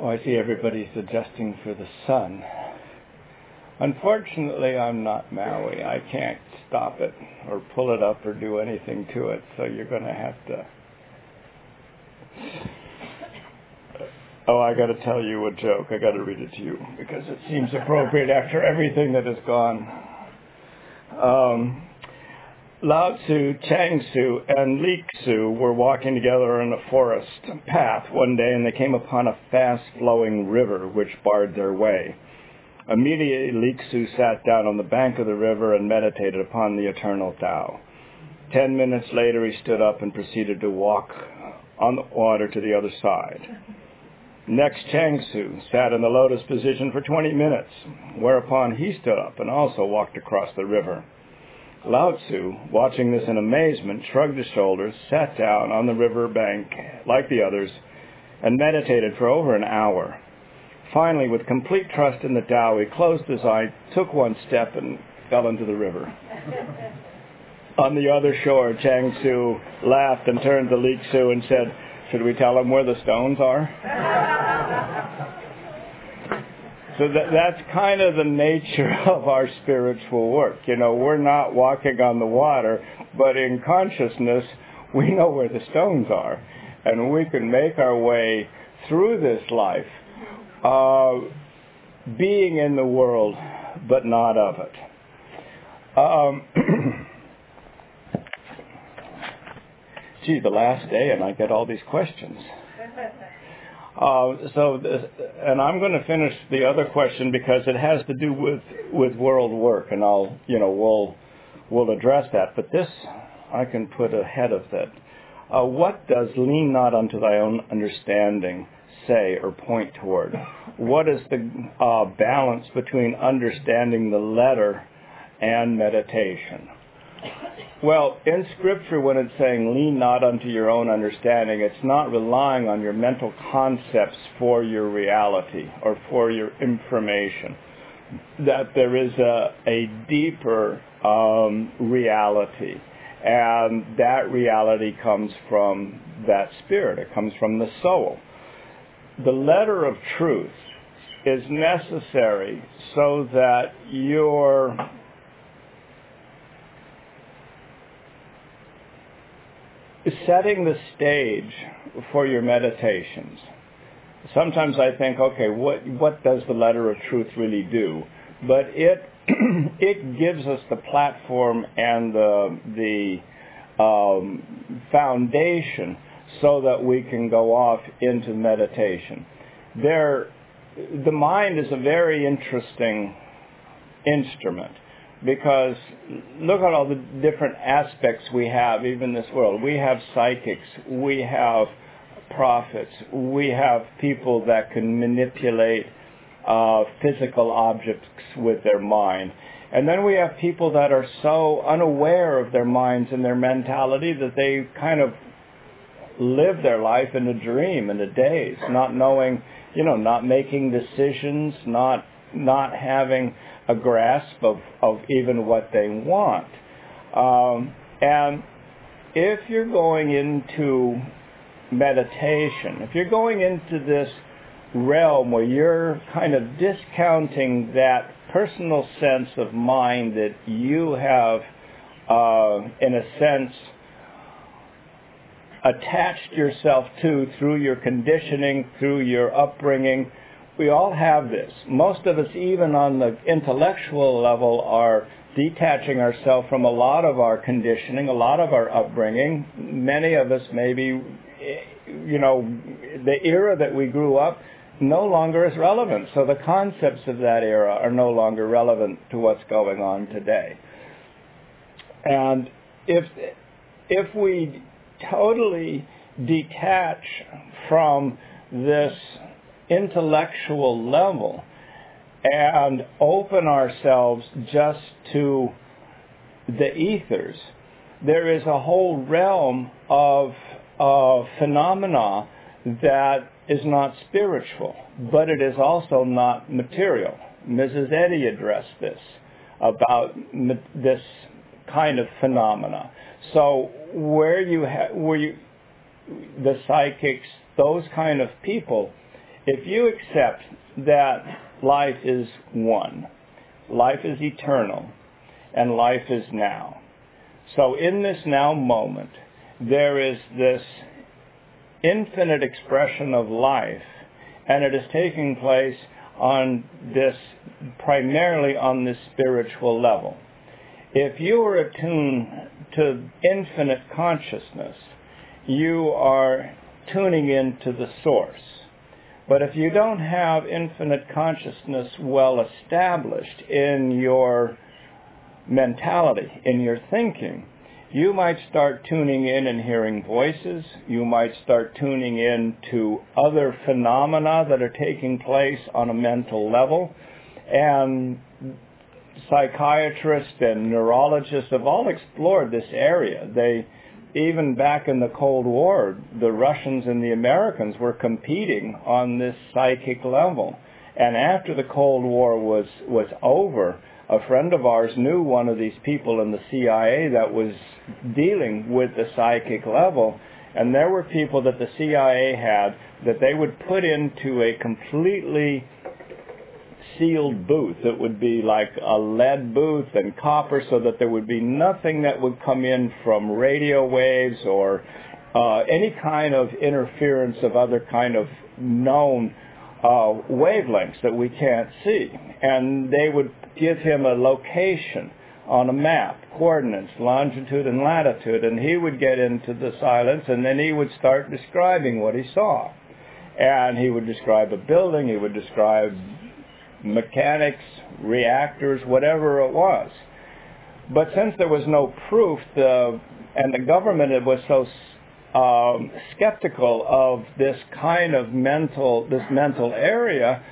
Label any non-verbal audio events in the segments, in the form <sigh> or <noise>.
Oh, I see everybody's adjusting for the sun. Unfortunately, I'm not Maui. I can't stop it or pull it up or do anything to it, so you're going to have to. Oh, I got to tell you a joke. I got to read it to you because it seems appropriate after everything that has gone. Um, Lao Tzu, Chang Tzu, and Li Tzu were walking together in a forest path one day, and they came upon a fast-flowing river which barred their way. Immediately, Li Tzu sat down on the bank of the river and meditated upon the eternal Tao. Ten minutes later, he stood up and proceeded to walk on the water to the other side. Next, Chang Tzu sat in the lotus position for 20 minutes, whereupon he stood up and also walked across the river. Lao Tzu, watching this in amazement, shrugged his shoulders, sat down on the river bank like the others, and meditated for over an hour. Finally, with complete trust in the Tao, he closed his eye, took one step, and fell into the river. <laughs> on the other shore, Chang Tzu laughed and turned to Li Tzu and said, Should we tell him where the stones are? <laughs> So that, that's kind of the nature <laughs> of our spiritual work. You know, we're not walking on the water, but in consciousness, <laughs> we know where the stones are. And we can make our way through this life, uh, being in the world, but not of it. Um, <clears throat> gee, the last day, and I get all these questions. <laughs> Uh, so, this, and I'm going to finish the other question because it has to do with world work, and I'll, you know, we'll we'll address that. But this I can put ahead of that. Uh, what does lean not unto thy own understanding say or point toward? What is the uh, balance between understanding the letter and meditation? Well, in Scripture, when it's saying lean not unto your own understanding, it's not relying on your mental concepts for your reality or for your information. That there is a, a deeper um, reality, and that reality comes from that spirit. It comes from the soul. The letter of truth is necessary so that your setting the stage for your meditations. Sometimes I think, okay, what what does the letter of truth really do? But it <clears throat> it gives us the platform and the the um, foundation so that we can go off into meditation. There, the mind is a very interesting instrument because look at all the different aspects we have, even in this world. We have psychics, we have prophets, we have people that can manipulate uh, physical objects with their mind. And then we have people that are so unaware of their minds and their mentality that they kind of live their life in a dream, in a daze, not knowing, you know, not making decisions, not not having a grasp of, of even what they want. Um, and if you're going into meditation, if you're going into this realm where you're kind of discounting that personal sense of mind that you have, uh, in a sense, attached yourself to through your conditioning, through your upbringing, we all have this. Most of us, even on the intellectual level, are detaching ourselves from a lot of our conditioning, a lot of our upbringing. Many of us maybe, you know, the era that we grew up no longer is relevant. So the concepts of that era are no longer relevant to what's going on today. And if if we totally detach from this intellectual level and open ourselves just to the ethers, there is a whole realm of uh, phenomena that is not spiritual, but it is also not material. Mrs. Eddy addressed this about this kind of phenomena. So where you have, where you, the psychics, those kind of people, if you accept that life is one, life is eternal, and life is now. So in this now moment, there is this infinite expression of life, and it is taking place on this, primarily on this spiritual level. If you are attuned to infinite consciousness, you are tuning into the source. But if you don't have infinite consciousness well established in your mentality, in your thinking, you might start tuning in and hearing voices. You might start tuning in to other phenomena that are taking place on a mental level. And psychiatrists and neurologists have all explored this area. They, even back in the Cold War, the Russians and the Americans were competing on this psychic level. And after the Cold War was, was over, a friend of ours knew one of these people in the CIA that was dealing with the psychic level. And there were people that the CIA had that they would put into a completely sealed booth. It would be like a lead booth and copper so that there would be nothing that would come in from radio waves or uh, any kind of interference of other kind of known uh, wavelengths that we can't see. And they would give him a location on a map, coordinates, longitude and latitude, and he would get into the silence and then he would start describing what he saw. And he would describe a building, he would describe mechanics, reactors, whatever it was. But since there was no proof, the, and the government was so um, skeptical of this kind of mental, this mental area,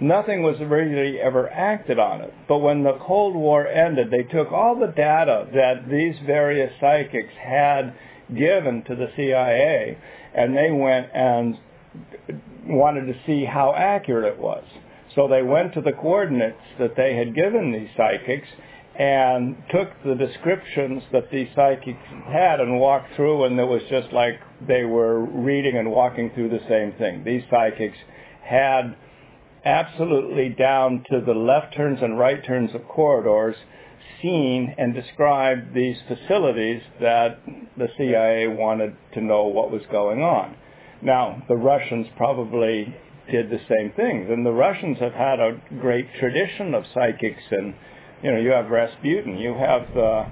nothing was really ever acted on it. But when the Cold War ended, they took all the data that these various psychics had given to the CIA, and they went and wanted to see how accurate it was. So they went to the coordinates that they had given these psychics and took the descriptions that these psychics had and walked through, and it was just like they were reading and walking through the same thing. These psychics had absolutely down to the left turns and right turns of corridors seen and described these facilities that the CIA wanted to know what was going on. Now, the Russians probably did the same things. And the Russians have had a great tradition of psychics, and you know, you have Rasputin, you have uh,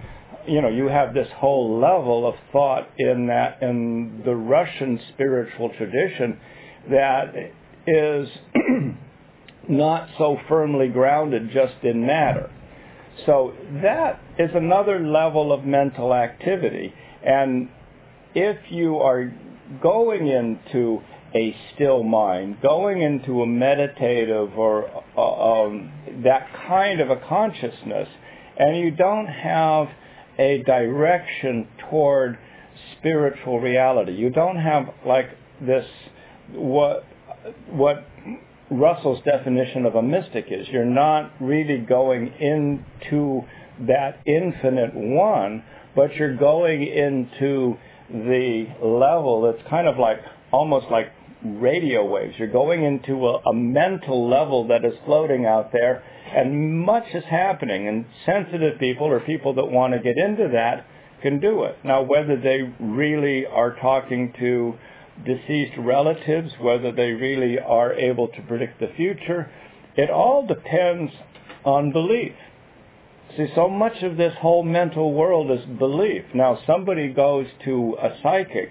you know, you have this whole level of thought in that in the Russian spiritual tradition that is <clears throat> not so firmly grounded just in matter. So that is another level of mental activity. And if you are going into a still mind, going into a meditative or uh, um, that kind of a consciousness, and you don't have a direction toward spiritual reality. You don't have like this what what Russell's definition of a mystic is. You're not really going into that infinite one, but you're going into the level that's kind of like almost like radio waves. You're going into a, a, mental level that is floating out there, and much is happening. And sensitive people or people that want to get into that can do it. Now, whether they really are talking to deceased relatives, whether they really are able to predict the future, it all depends on belief. See, so much of this whole mental world is belief. Now, somebody goes to a psychic,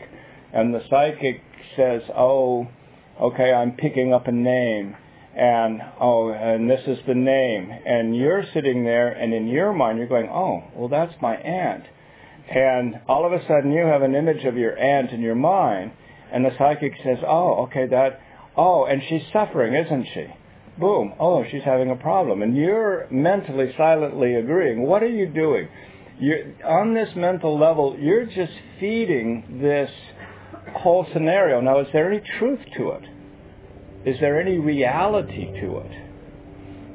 and the psychic says, oh, okay, I'm picking up a name, and oh, and this is the name, and you're sitting there, and in your mind you're going, oh, well, that's my aunt, and all of a sudden you have an image of your aunt in your mind, and the psychic says, oh, okay, that, oh, and she's suffering, isn't she? Boom, oh, she's having a problem, and you're mentally silently agreeing. What are you doing? You're, on this mental level, you're just feeding this whole scenario. Now, is there any truth to it? Is there any reality to it?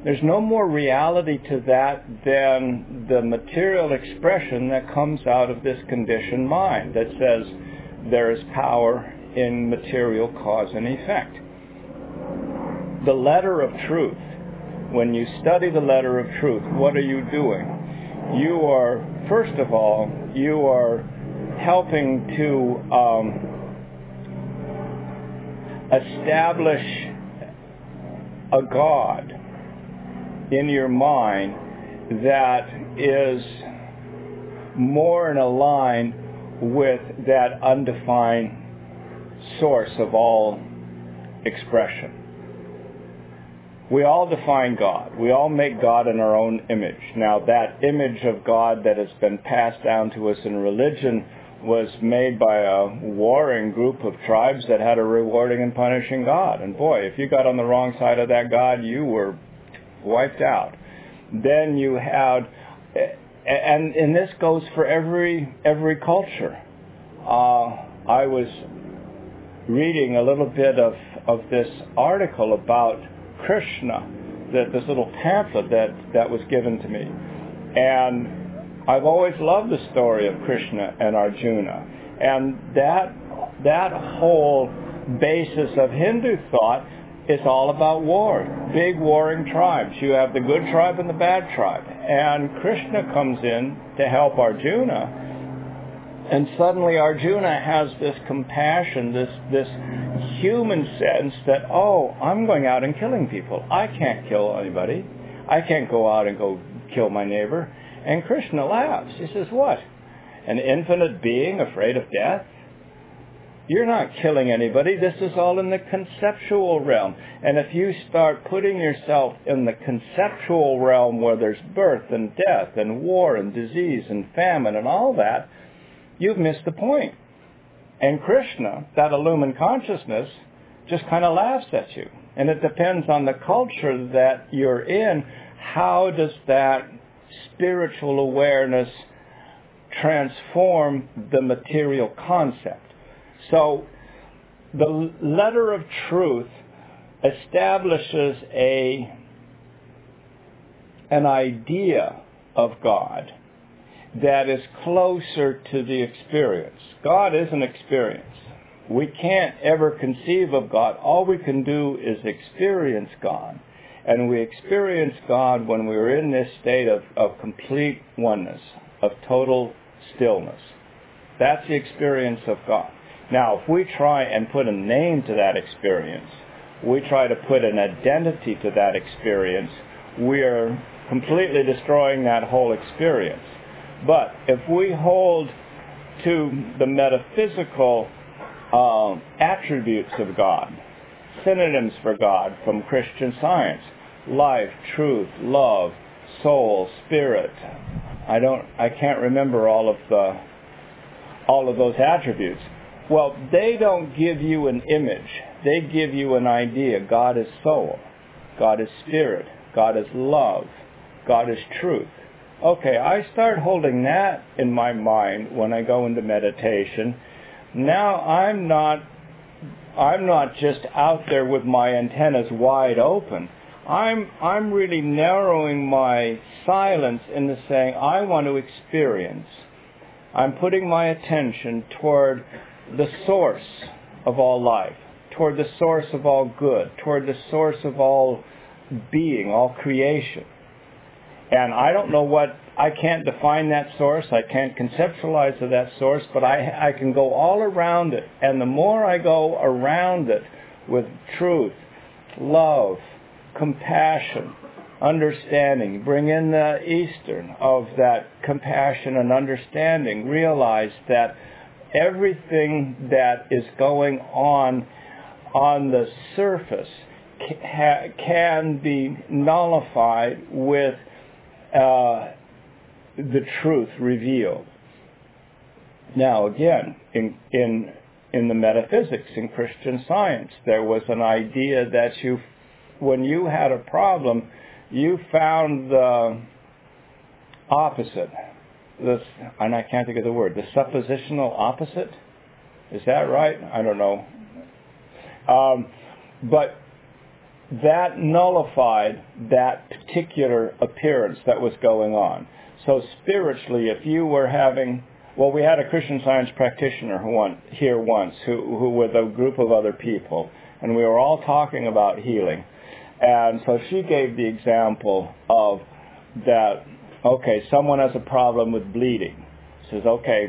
There's no more reality to that than the material expression that comes out of this conditioned mind that says there is power in material cause and effect. the letter of truth, when you study the letter of truth, what are you doing? You are, first of all, you are helping to um, establish a God in your mind that is more in line with that undefined source of all expression. We all define God. We all make God in our own image. Now, that image of God that has been passed down to us in religion was made by a warring group of tribes that had a rewarding and punishing God. And boy, if you got on the wrong side of that God, you were wiped out. Then you had, and and this goes for every every culture. Uh, I was reading a little bit of of this article about Krishna, that this little pamphlet that that was given to me, and I've always loved the story of Krishna and Arjuna, and that that whole basis of Hindu thought is all about war, big warring tribes. You have the good tribe and the bad tribe, and Krishna comes in to help Arjuna. And suddenly Arjuna has this compassion, this this human sense that, oh, I'm going out and killing people. I can't kill anybody. I can't go out and go kill my neighbor. And Krishna laughs. He says, What? An infinite being afraid of death? You're not killing anybody. This is all in the conceptual realm. And if you start putting yourself in the conceptual realm where there's birth and death and war and disease and famine and all that, you've missed the point. And Krishna, that illumined consciousness, just kind of laughs at you. And it depends on the culture that you're in. How does that spiritual awareness transform the material concept. So the letter of truth establishes a an idea of God that is closer to the experience. God is an experience. We can't ever conceive of God. All we can do is experience God. And we experience God when we are in this state of, of complete oneness, of total stillness. That's the experience of God. Now, if we try and put a name to that experience, we try to put an identity to that experience, we are completely destroying that whole experience. But if we hold to the metaphysical uh, attributes of God, synonyms for God from Christian science, life, truth, love, soul, spirit. I don't I can't remember all of the all of those attributes. Well, they don't give you an image. They give you an idea. God is soul. God is spirit. God is love. God is truth. Okay, I start holding that in my mind when I go into meditation. Now I'm not I'm not just out there with my antennas wide open. I'm I'm really narrowing my silence into saying I want to experience. I'm putting my attention toward the source of all life, toward the source of all good, toward the source of all being, all creation. And I don't know what I can't define that source. I can't conceptualize that source, but I, I can go all around it. And the more I go around it with truth, love, compassion, understanding. Bring in the Eastern of that compassion and understanding. Realize that everything that is going on on the surface can be nullified with uh, the truth revealed. Now, again, in, in, in the metaphysics, in Christian science, there was an idea that you when you had a problem, you found the opposite. This, and I can't think of the word. The suppositional opposite. Is that right? I don't know. Um, but that nullified that particular appearance that was going on. So spiritually, if you were having, well, we had a Christian Science practitioner who went here once, who, who with a group of other people, and we were all talking about healing. And so she gave the example of that, okay, someone has a problem with bleeding. Says, okay,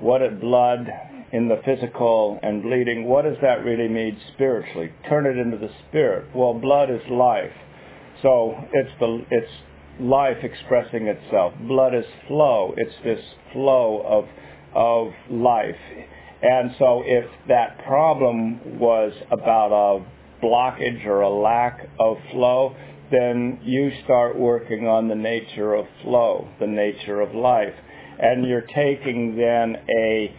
what is blood in the physical and bleeding, what does that really mean spiritually? Turn it into the spirit. Well, blood is life. So it's the it's life expressing itself. Blood is flow. It's this flow of of life. And so if that problem was about a blockage or a lack of flow, then you start working on the nature of flow, the nature of life. And you're taking then a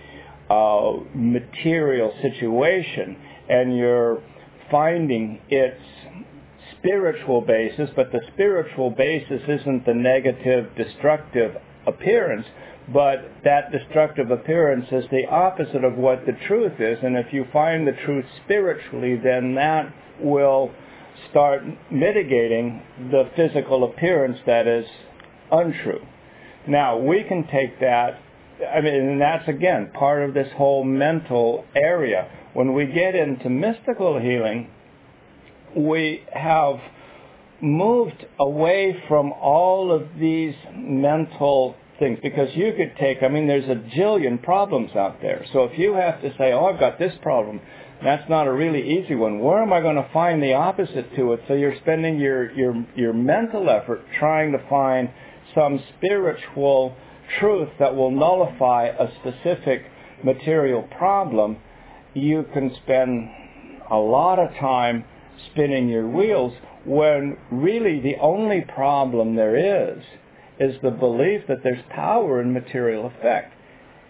uh, material situation and you're finding its spiritual basis, but the spiritual basis isn't the negative, destructive appearance, but that destructive appearance is the opposite of what the truth is. And if you find the truth spiritually, then that will start mitigating the physical appearance that is untrue. Now, we can take that, I mean, and that's again part of this whole mental area. When we get into mystical healing, we have moved away from all of these mental things because you could take, I mean, there's a jillion problems out there. So if you have to say, oh, I've got this problem, that's not a really easy one. Where am I going to find the opposite to it? So you're spending your, your, your mental effort trying to find some spiritual truth that will nullify a specific material problem. You can spend a lot of time spinning your wheels when really the only problem there is is the belief that there's power in material effect.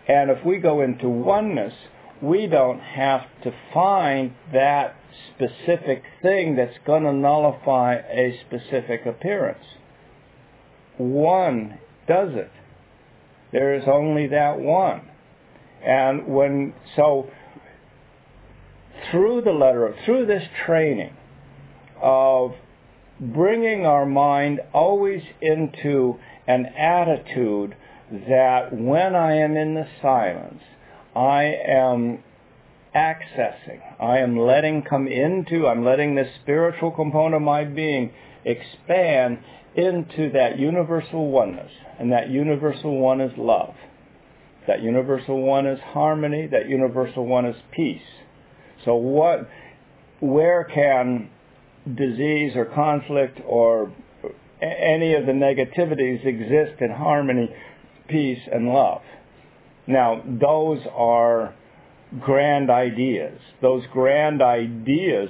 And if we go into oneness, we don't have to find that specific thing that's going to nullify a specific appearance. One does it. There is only that one. And when, so, through the letter, of through this training of bringing our mind always into an attitude that when I am in the silence, I am accessing, I am letting come into, I'm letting this spiritual component of my being expand into that universal oneness. And that universal one is love. That universal one is harmony. That universal one is peace. So what, where can disease or conflict or any of the negativities exist in harmony, peace, and love. Now, those are grand ideas. Those grand ideas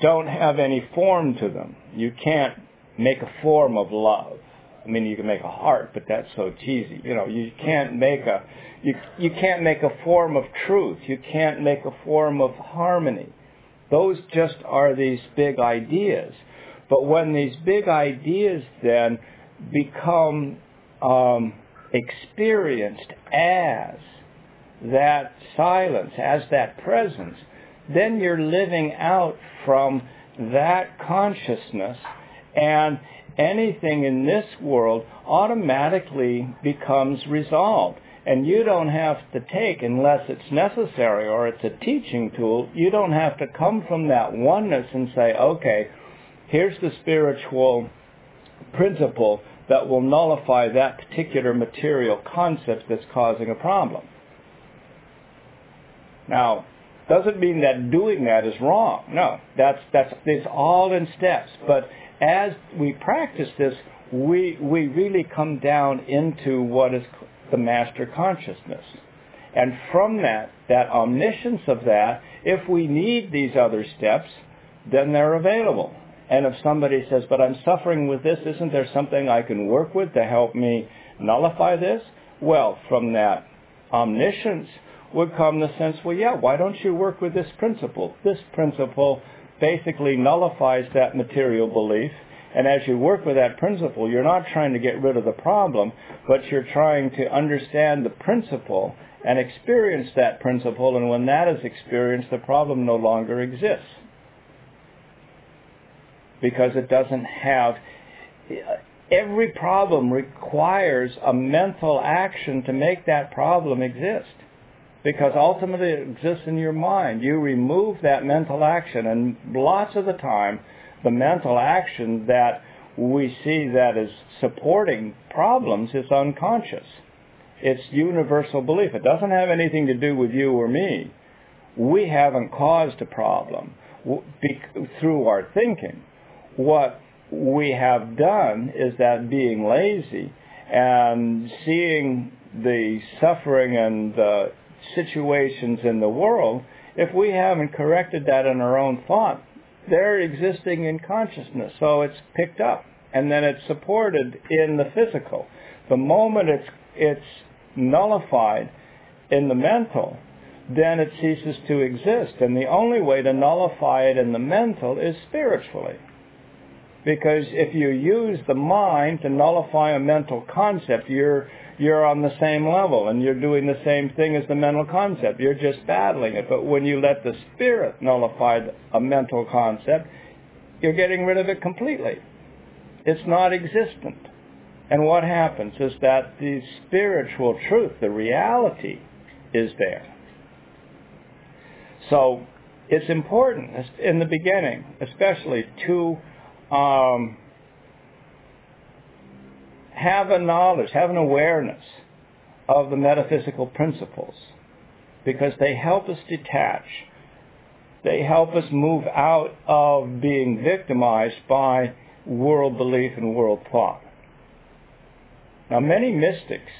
don't have any form to them. You can't make a form of love. I mean, you can make a heart, but that's so cheesy. You know, you can't make a you you can't make a form of truth. You can't make a form of harmony. Those just are these big ideas. But when these big ideas then become um, experienced as that silence, as that presence, then you're living out from that consciousness and anything in this world automatically becomes resolved. And you don't have to take, unless it's necessary or it's a teaching tool, you don't have to come from that oneness and say, okay, here's the spiritual principle that will nullify that particular material concept that's causing a problem. Now, doesn't mean that doing that is wrong. No, that's that's it's all in steps. But as we practice this, we we really come down into what is the master consciousness. And from that, that omniscience of that, if we need these other steps, then they're available. And if somebody says, but I'm suffering with this, isn't there something I can work with to help me nullify this? Well, from that omniscience would come the sense, well, yeah, why don't you work with this principle? This principle basically nullifies that material belief. And as you work with that principle, you're not trying to get rid of the problem, but you're trying to understand the principle and experience that principle. And when that is experienced, the problem no longer exists. Because it doesn't have every problem requires a mental action to make that problem exist. Because ultimately it exists in your mind. You remove that mental action and lots of the time the mental action that we see that is supporting problems is unconscious. It's universal belief. It doesn't have anything to do with you or me. We haven't caused a problem through our thinking. What we have done is that being lazy and seeing the suffering and the situations in the world, if we haven't corrected that in our own thought, they're existing in consciousness. So it's picked up and then it's supported in the physical. The moment it's, it's nullified in the mental, then it ceases to exist. And the only way to nullify it in the mental is spiritually. Because if you use the mind to nullify a mental concept, you're, you're on the same level and you're doing the same thing as the mental concept. You're just battling it. But when you let the spirit nullify a mental concept, you're getting rid of it completely. It's not existent. And what happens is that the spiritual truth, the reality, is there. So it's important in the beginning, especially, to um, have a knowledge, have an awareness of the metaphysical principles because they help us detach. They help us move out of being victimized by world belief and world thought. Now, many mystics,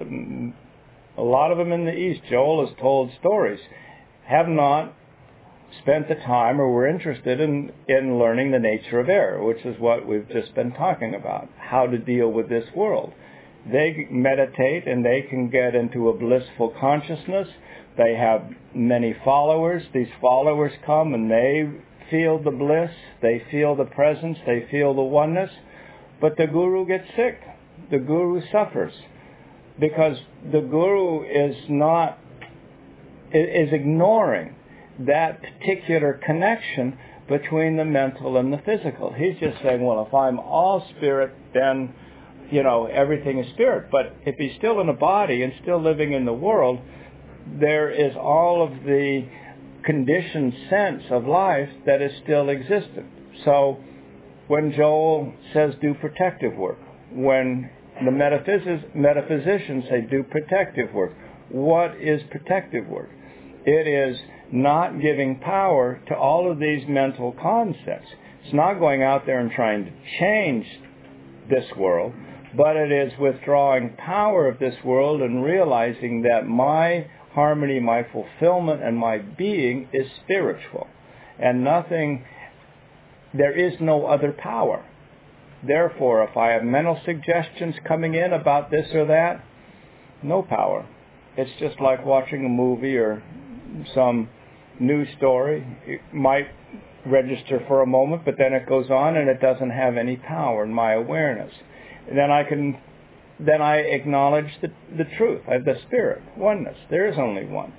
a lot of them in the East, Joel has told stories, have not spent the time or were interested in, in learning the nature of error, which is what we've just been talking about, how to deal with this world. They meditate and they can get into a blissful consciousness. They have many followers. These followers come and they feel the bliss, they feel the presence, they feel the oneness, but the guru gets sick. The guru suffers because the guru is not is ignoring that particular connection between the mental and the physical. He's just saying, well, if I'm all spirit, then, you know, everything is spirit. But if he's still in a body and still living in the world, there is all of the conditioned sense of life that is still existent. So when Joel says do protective work, when the metaphysicians say do protective work, what is protective work? It is not giving power to all of these mental concepts. It's not going out there and trying to change this world, but it is withdrawing power of this world and realizing that my harmony, my fulfillment, and my being is spiritual. And nothing, there is no other power. Therefore, if I have mental suggestions coming in about this or that, no power. It's just like watching a movie or some news story. It might register for a moment, but then it goes on and it doesn't have any power in my awareness. Then I can then I acknowledge the, the truth. Have the spirit, oneness. There is only one.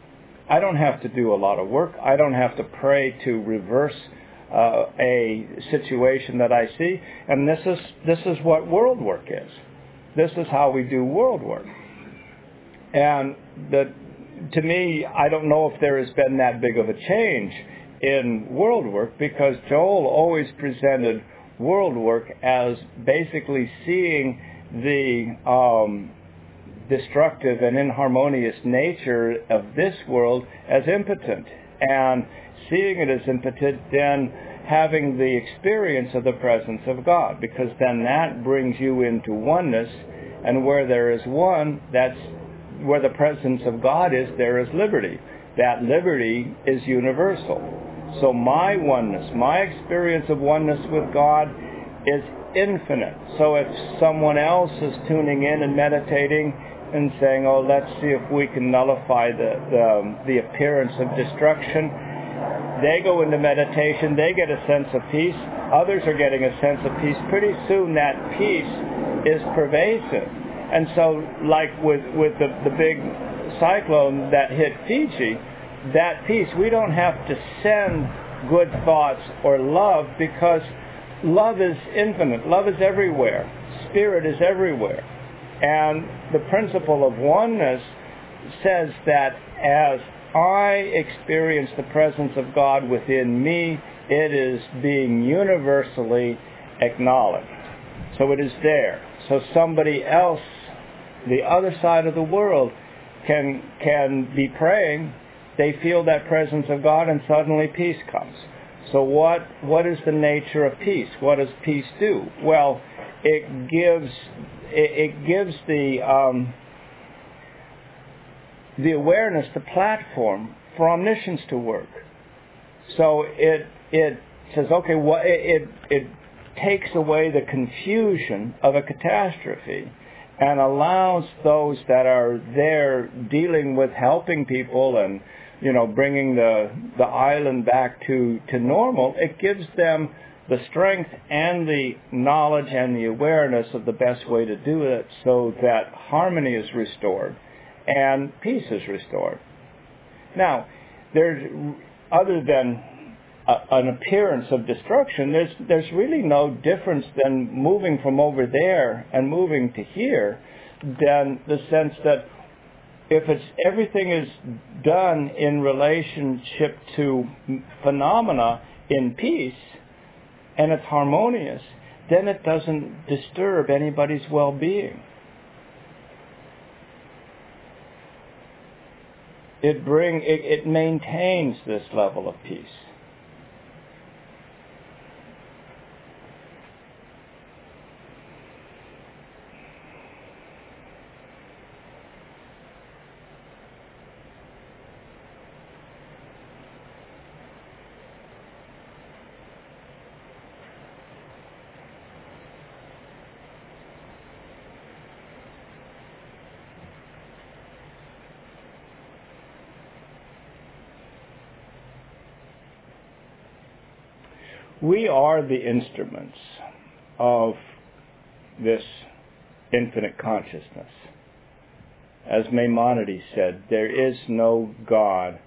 I don't have to do a lot of work. I don't have to pray to reverse uh, a situation that I see. And this is this is what world work is. This is how we do world work. And the, to me, I don't know if there has been that big of a change in world work because Joel always presented world work as basically seeing the um, destructive and inharmonious nature of this world as impotent and seeing it as impotent then having the experience of the presence of God because then that brings you into oneness and where there is one that's where the presence of God is there is liberty that liberty is universal so my oneness my experience of oneness with God is infinite. So if someone else is tuning in and meditating and saying, oh, let's see if we can nullify the, the, the appearance of destruction, they go into meditation, they get a sense of peace, others are getting a sense of peace. Pretty soon that peace is pervasive. And so like with, with the, the big cyclone that hit Fiji, that peace, we don't have to send good thoughts or love because love is infinite. Love is everywhere. Spirit is everywhere. And the principle of oneness says that as I experience the presence of God within me, it is being universally acknowledged. So it is there. So somebody else, the other side of the world, can can be praying. They feel that presence of God, and suddenly peace comes. So what what is the nature of peace? What does peace do? Well, it gives it, it gives the um, the awareness, the platform for omniscience to work. So it it says, okay, well, it, it, it takes away the confusion of a catastrophe and allows those that are there dealing with helping people and you know bringing the the island back to to normal. It gives them the strength and the knowledge and the awareness of the best way to do it so that harmony is restored and peace is restored. Now, there's other than an appearance of destruction, there's there's really no difference than moving from over there and moving to here, than the sense that if it's everything is done in relationship to phenomena in peace and it's harmonious, then it doesn't disturb anybody's well-being. It bring it, it maintains this level of peace. We are the instruments of this infinite consciousness. As Maimonides said, there is no God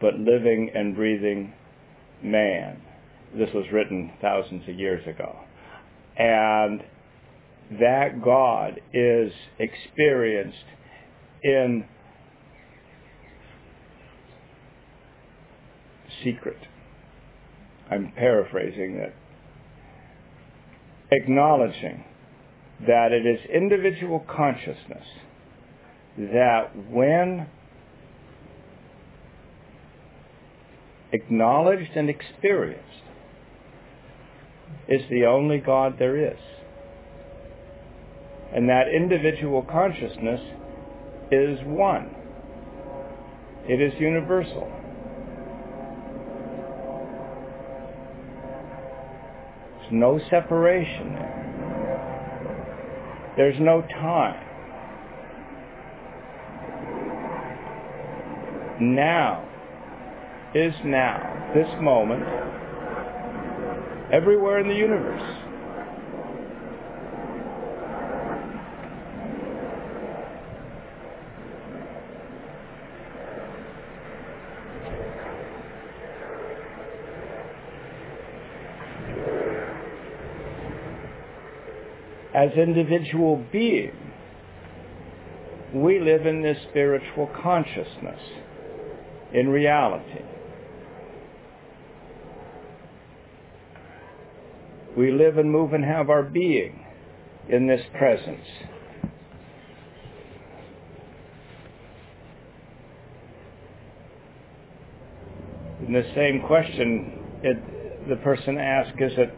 but living and breathing man. This was written thousands of years ago. And that God is experienced in secret I'm paraphrasing it, acknowledging that it is individual consciousness that when acknowledged and experienced is the only God there is. And that individual consciousness is one. It is universal. No separation there. There's no time. Now is now, this moment, everywhere in the universe. As individual beings, we live in this spiritual consciousness in reality. We live and move and have our being in this presence. In the same question, it, the person asked, is it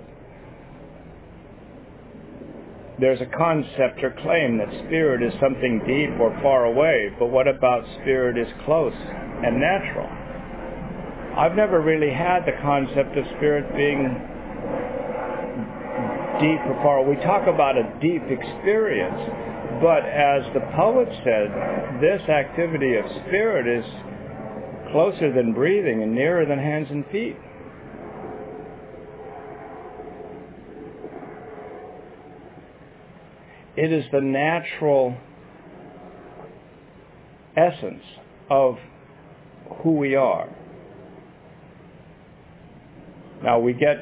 there's a concept or claim that spirit is something deep or far away, but what about spirit is close and natural? I've never really had the concept of spirit being deep or far. We talk about a deep experience, but as the poet said, this activity of spirit is closer than breathing and nearer than hands and feet. It is the natural essence of who we are. Now we get,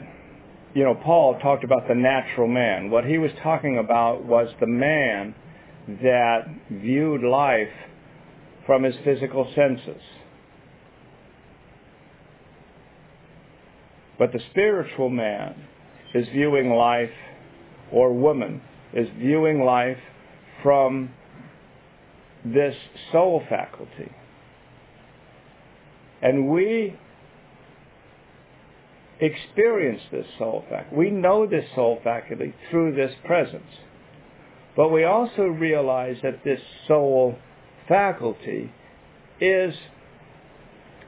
you know, Paul talked about the natural man. What he was talking about was the man that viewed life from his physical senses. But the spiritual man is viewing life, or woman is viewing life from this soul faculty. And we experience this soul faculty. We know this soul faculty through this presence. But we also realize that this soul faculty is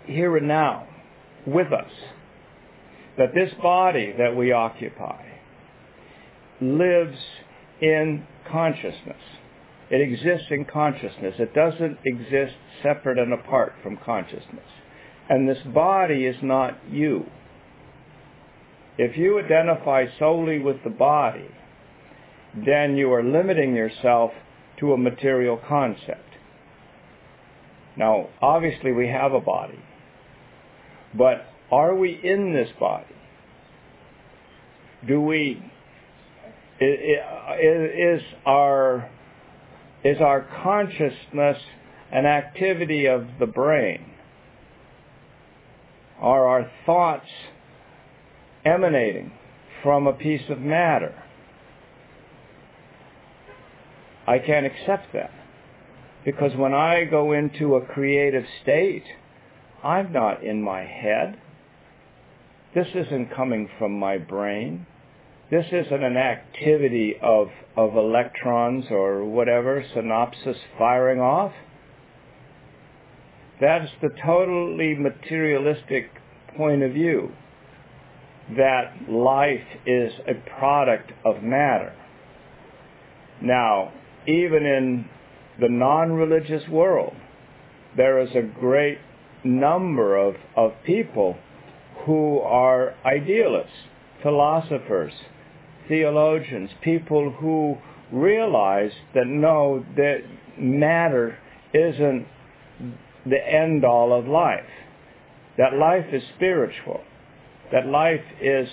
here and now with us. That this body that we occupy lives in consciousness. It exists in consciousness. It doesn't exist separate and apart from consciousness. And this body is not you. If you identify solely with the body, then you are limiting yourself to a material concept. Now, obviously we have a body, but are we in this body? Do we, is our, is our consciousness an activity of the brain? Are our thoughts emanating from a piece of matter? I can't accept that. Because when I go into a creative state, I'm not in my head. This isn't coming from my brain. This isn't an activity of, of electrons or whatever, synapses firing off. That's the totally materialistic point of view that life is a product of matter. Now, even in the non-religious world, there is a great number of, of people who are idealists, philosophers, theologians, people who realize that no, that matter isn't the end all of life. That life is spiritual. That life is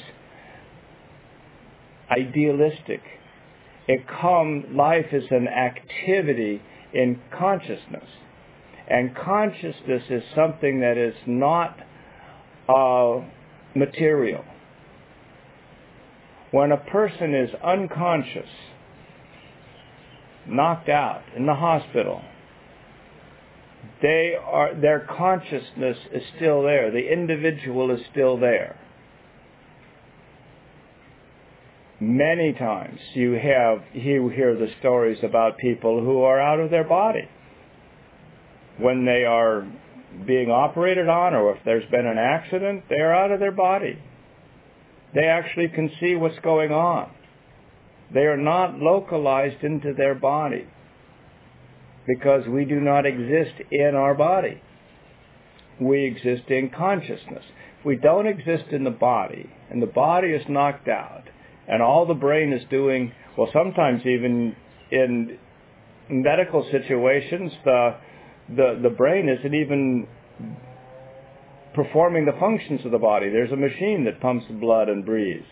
idealistic. It come, life is an activity in consciousness. And consciousness is something that is not uh, material. When a person is unconscious, knocked out in the hospital, they are, their consciousness is still there. The individual is still there. Many times you have you hear the stories about people who are out of their body when they are being operated on or if there's been an accident, they are out of their body. They actually can see what's going on. They are not localized into their body because we do not exist in our body. We exist in consciousness. If we don't exist in the body and the body is knocked out, and all the brain is doing, well, sometimes even in medical situations, the, the, the brain isn't even performing the functions of the body. There's a machine that pumps blood and breathes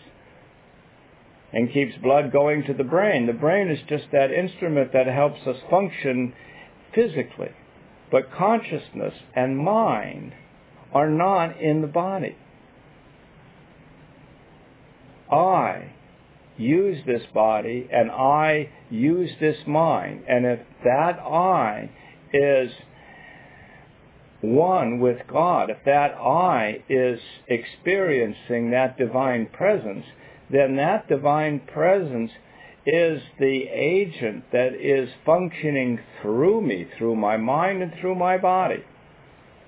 and keeps blood going to the brain. The brain is just that instrument that helps us function physically. But consciousness and mind are not in the body. I use this body and I use this mind. And if that I is one with God, if that I is experiencing that divine presence, then that divine presence is the agent that is functioning through me, through my mind and through my body.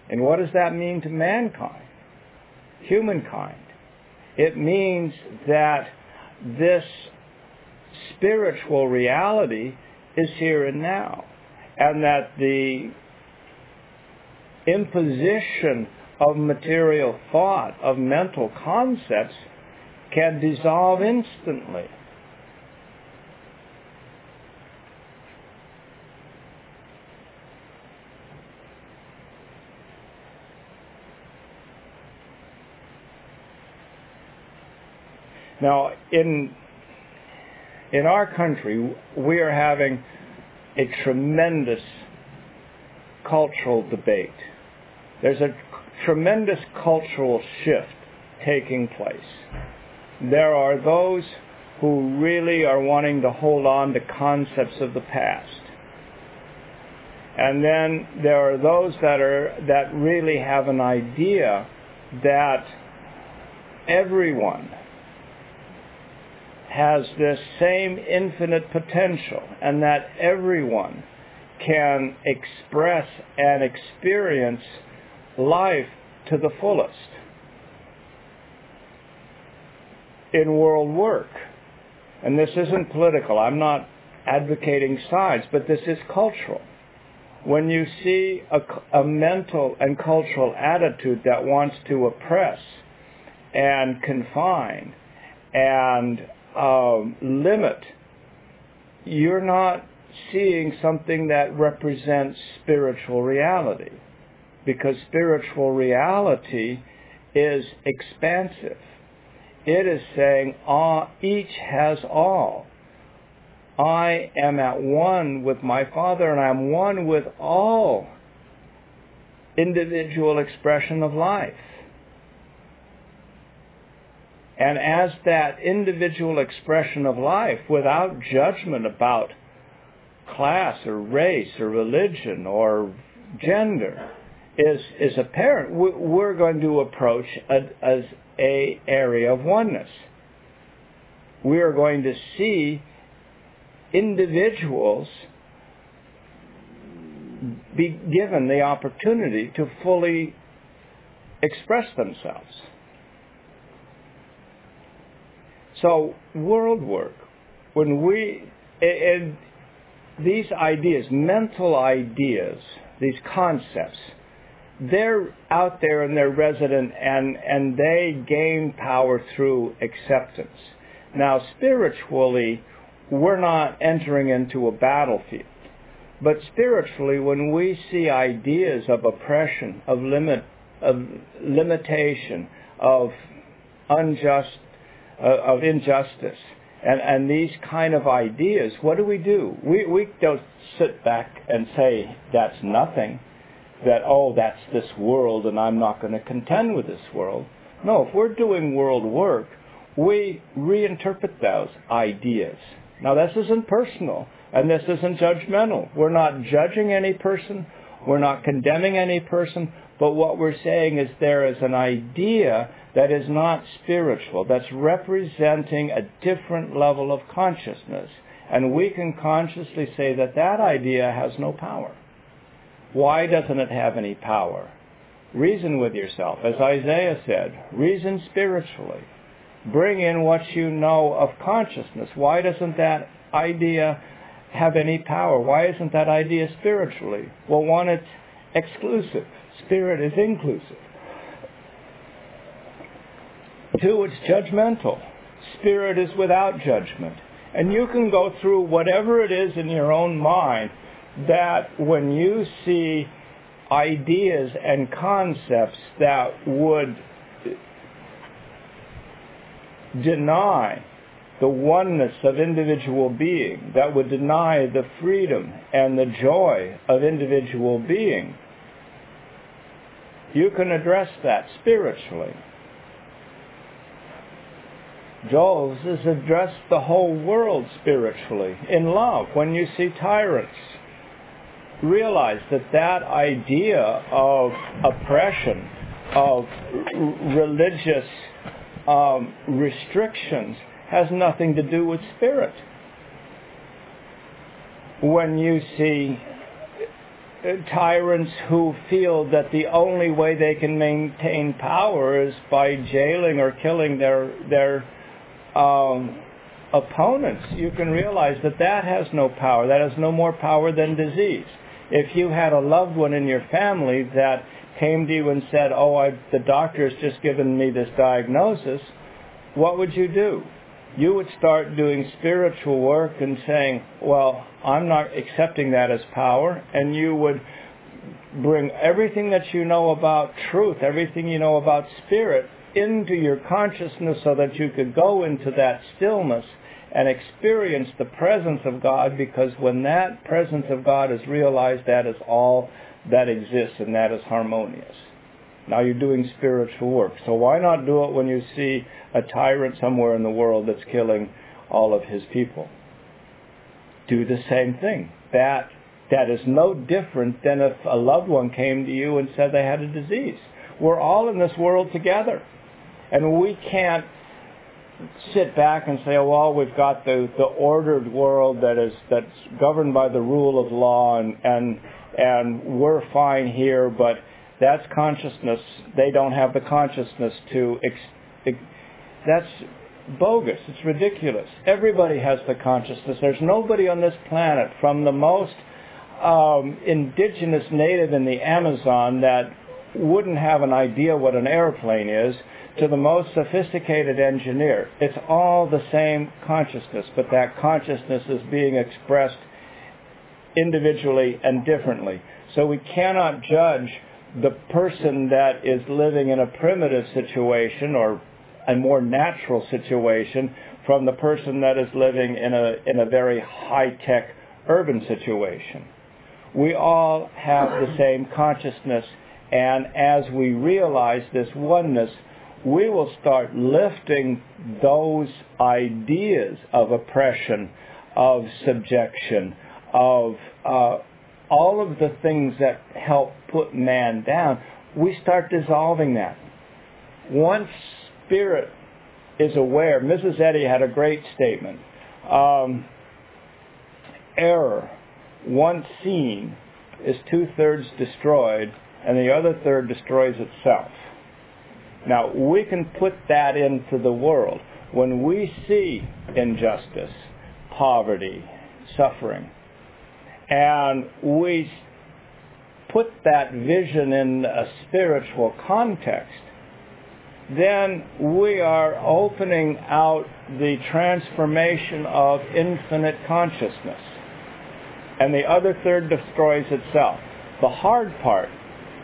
And what does that mean to mankind? Humankind. It means that this spiritual reality is here and now. And that the imposition of material thought, of mental concepts, can dissolve instantly. Now, in in our country, we are having a tremendous cultural debate. There's a tremendous cultural shift taking place. There are those who really are wanting to hold on to concepts of the past. And then there are those that are that really have an idea that everyone has this same infinite potential and that everyone can express and experience life to the fullest in world work. And this isn't political. I'm not advocating sides, but this is cultural. When you see a, a mental and cultural attitude that wants to oppress and confine and um, limit, you're not seeing something that represents spiritual reality. Because spiritual reality is expansive. It is saying ah, each has all. I am at one with my Father and I'm one with all individual expression of life. And as that individual expression of life, without judgment about class or race or religion or gender, is is apparent, we're going to approach a, as a area of oneness. We are going to see individuals be given the opportunity to fully express themselves. So world work, when we, and these ideas, mental ideas, these concepts, they're out there and they're resident and, and they gain power through acceptance. Now spiritually, we're not entering into a battlefield. But spiritually, when we see ideas of oppression, of limit, of limitation, of unjust uh, of injustice and, and these kind of ideas, what do we do? We, we don't sit back and say, that's nothing, that, oh, that's this world and I'm not going to contend with this world. No, if we're doing world work, we reinterpret those ideas. Now, this isn't personal and this isn't judgmental. We're not judging any person. We're not condemning any person. But what we're saying is there is an idea that is not spiritual, that's representing a different level of consciousness. And we can consciously say that that idea has no power. Why doesn't it have any power? Reason with yourself. As Isaiah said, reason spiritually. Bring in what you know of consciousness. Why doesn't that idea have any power? Why isn't that idea spiritually? Well, one, it's exclusive. Spirit is inclusive. Two, it's judgmental. Spirit is without judgment. And you can go through whatever it is in your own mind that when you see ideas and concepts that would deny the oneness of individual being, that would deny the freedom and the joy of individual being, you can address that spiritually. Joel has addressed the whole world spiritually in love. When you see tyrants, realize that that idea of oppression, of religious um, restrictions, has nothing to do with spirit. When you see tyrants who feel that the only way they can maintain power is by jailing or killing their their um, opponents, you can realize that that has no power. That has no more power than disease. If you had a loved one in your family that came to you and said, "Oh, I, the doctor has just given me this diagnosis," what would you do? You would start doing spiritual work and saying, "Well, I'm not accepting that as power," and you would bring everything that you know about truth, everything you know about spirit, into your consciousness so that you could go into that stillness and experience the presence of God because when that presence of God is realized, that is all that exists and that is harmonious. Now you're doing spiritual work. So why not do it when you see a tyrant somewhere in the world that's killing all of his people? Do the same thing. That that is no different than if a loved one came to you and said they had a disease. We're all in this world together. And we can't sit back and say, oh, well, we've got the, the ordered world that is that's governed by the rule of law and, and and we're fine here, but that's consciousness. They don't have the consciousness to ex- that's bogus. It's ridiculous. Everybody has the consciousness. There's nobody on this planet from the most um, indigenous native in the Amazon that wouldn't have an idea what an airplane is to the most sophisticated engineer. It's all the same consciousness, but that consciousness is being expressed individually and differently. So we cannot judge the person that is living in a primitive situation or a more natural situation from the person that is living in a, in a very high-tech urban situation. We all have the same consciousness, and as we realize this oneness, we will start lifting those ideas of oppression, of subjection, of uh, all of the things that help put man down. We start dissolving that. Once spirit is aware, Mrs. Eddy had a great statement. Um, error, once seen, is two thirds destroyed, and the other third destroys itself. Now, we can put that into the world. When we see injustice, poverty, suffering, and we put that vision in a spiritual context, then we are opening out the transformation of infinite consciousness. And the other third destroys itself. The hard part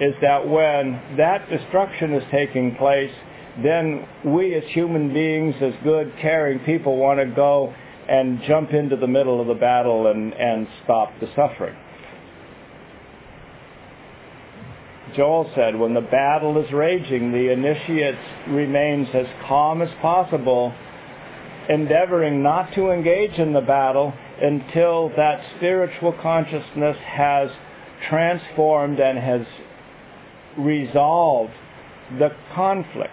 is that when that destruction is taking place, then we as human beings, as good, caring people, want to go and jump into the middle of the battle and, and stop the suffering. Joel said, when the battle is raging, the initiate remains as calm as possible, endeavoring not to engage in the battle until that spiritual consciousness has transformed and has resolve the conflict.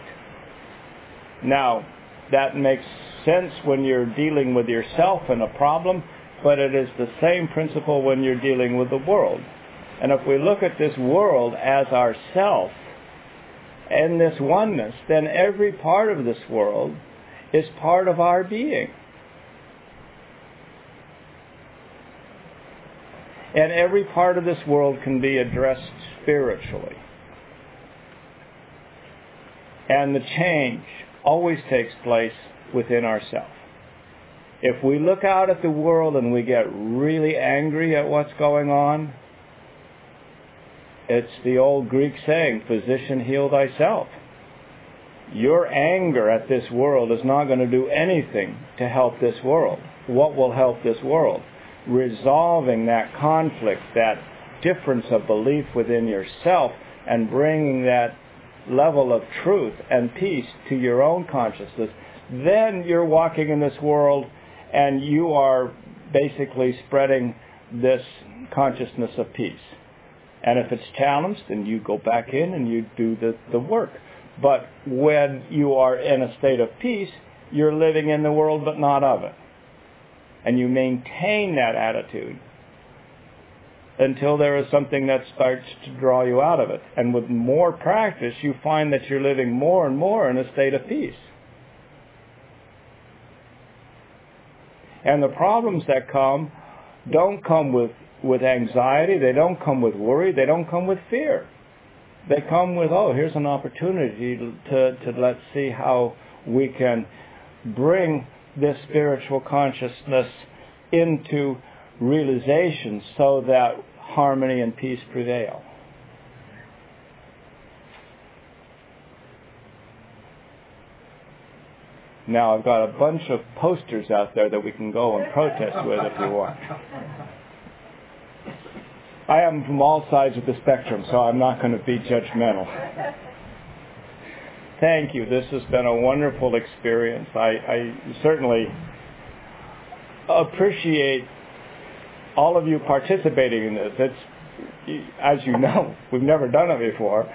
Now, that makes sense when you're dealing with yourself and a problem, but it is the same principle when you're dealing with the world. And if we look at this world as ourself and this oneness, then every part of this world is part of our being. And every part of this world can be addressed spiritually. And the change always takes place within ourselves. If we look out at the world and we get really angry at what's going on, it's the old Greek saying, physician heal thyself. Your anger at this world is not going to do anything to help this world. What will help this world? Resolving that conflict, that difference of belief within yourself, and bringing that level of truth and peace to your own consciousness, then you're walking in this world and you are basically spreading this consciousness of peace. And if it's challenged, then you go back in and you do the, the work. But when you are in a state of peace, you're living in the world but not of it. And you maintain that attitude until there is something that starts to draw you out of it. And with more practice, you find that you're living more and more in a state of peace. And the problems that come don't come with, with anxiety, they don't come with worry, they don't come with fear. They come with, oh, here's an opportunity to, to let's see how we can bring this spiritual consciousness into realization so that harmony and peace prevail. Now I've got a bunch of posters out there that we can go and protest with if you want. I am from all sides of the spectrum, so I'm not going to be judgmental. thank you. This has been a wonderful experience. I, I certainly appreciate all of you participating in this. It's, as you know, <laughs> we've never done it before.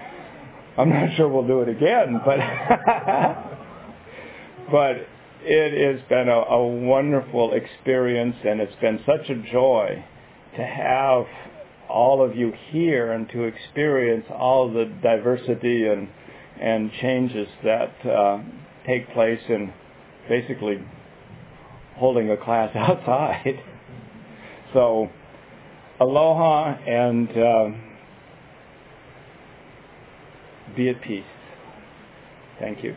I'm not sure we'll do it again, but <laughs> but it has been a, a wonderful experience, and it's been such a joy to have all of you here and to experience all the diversity and and changes that uh, take place in basically holding a class <laughs> outside. So, aloha and uh, be at peace. Thank you.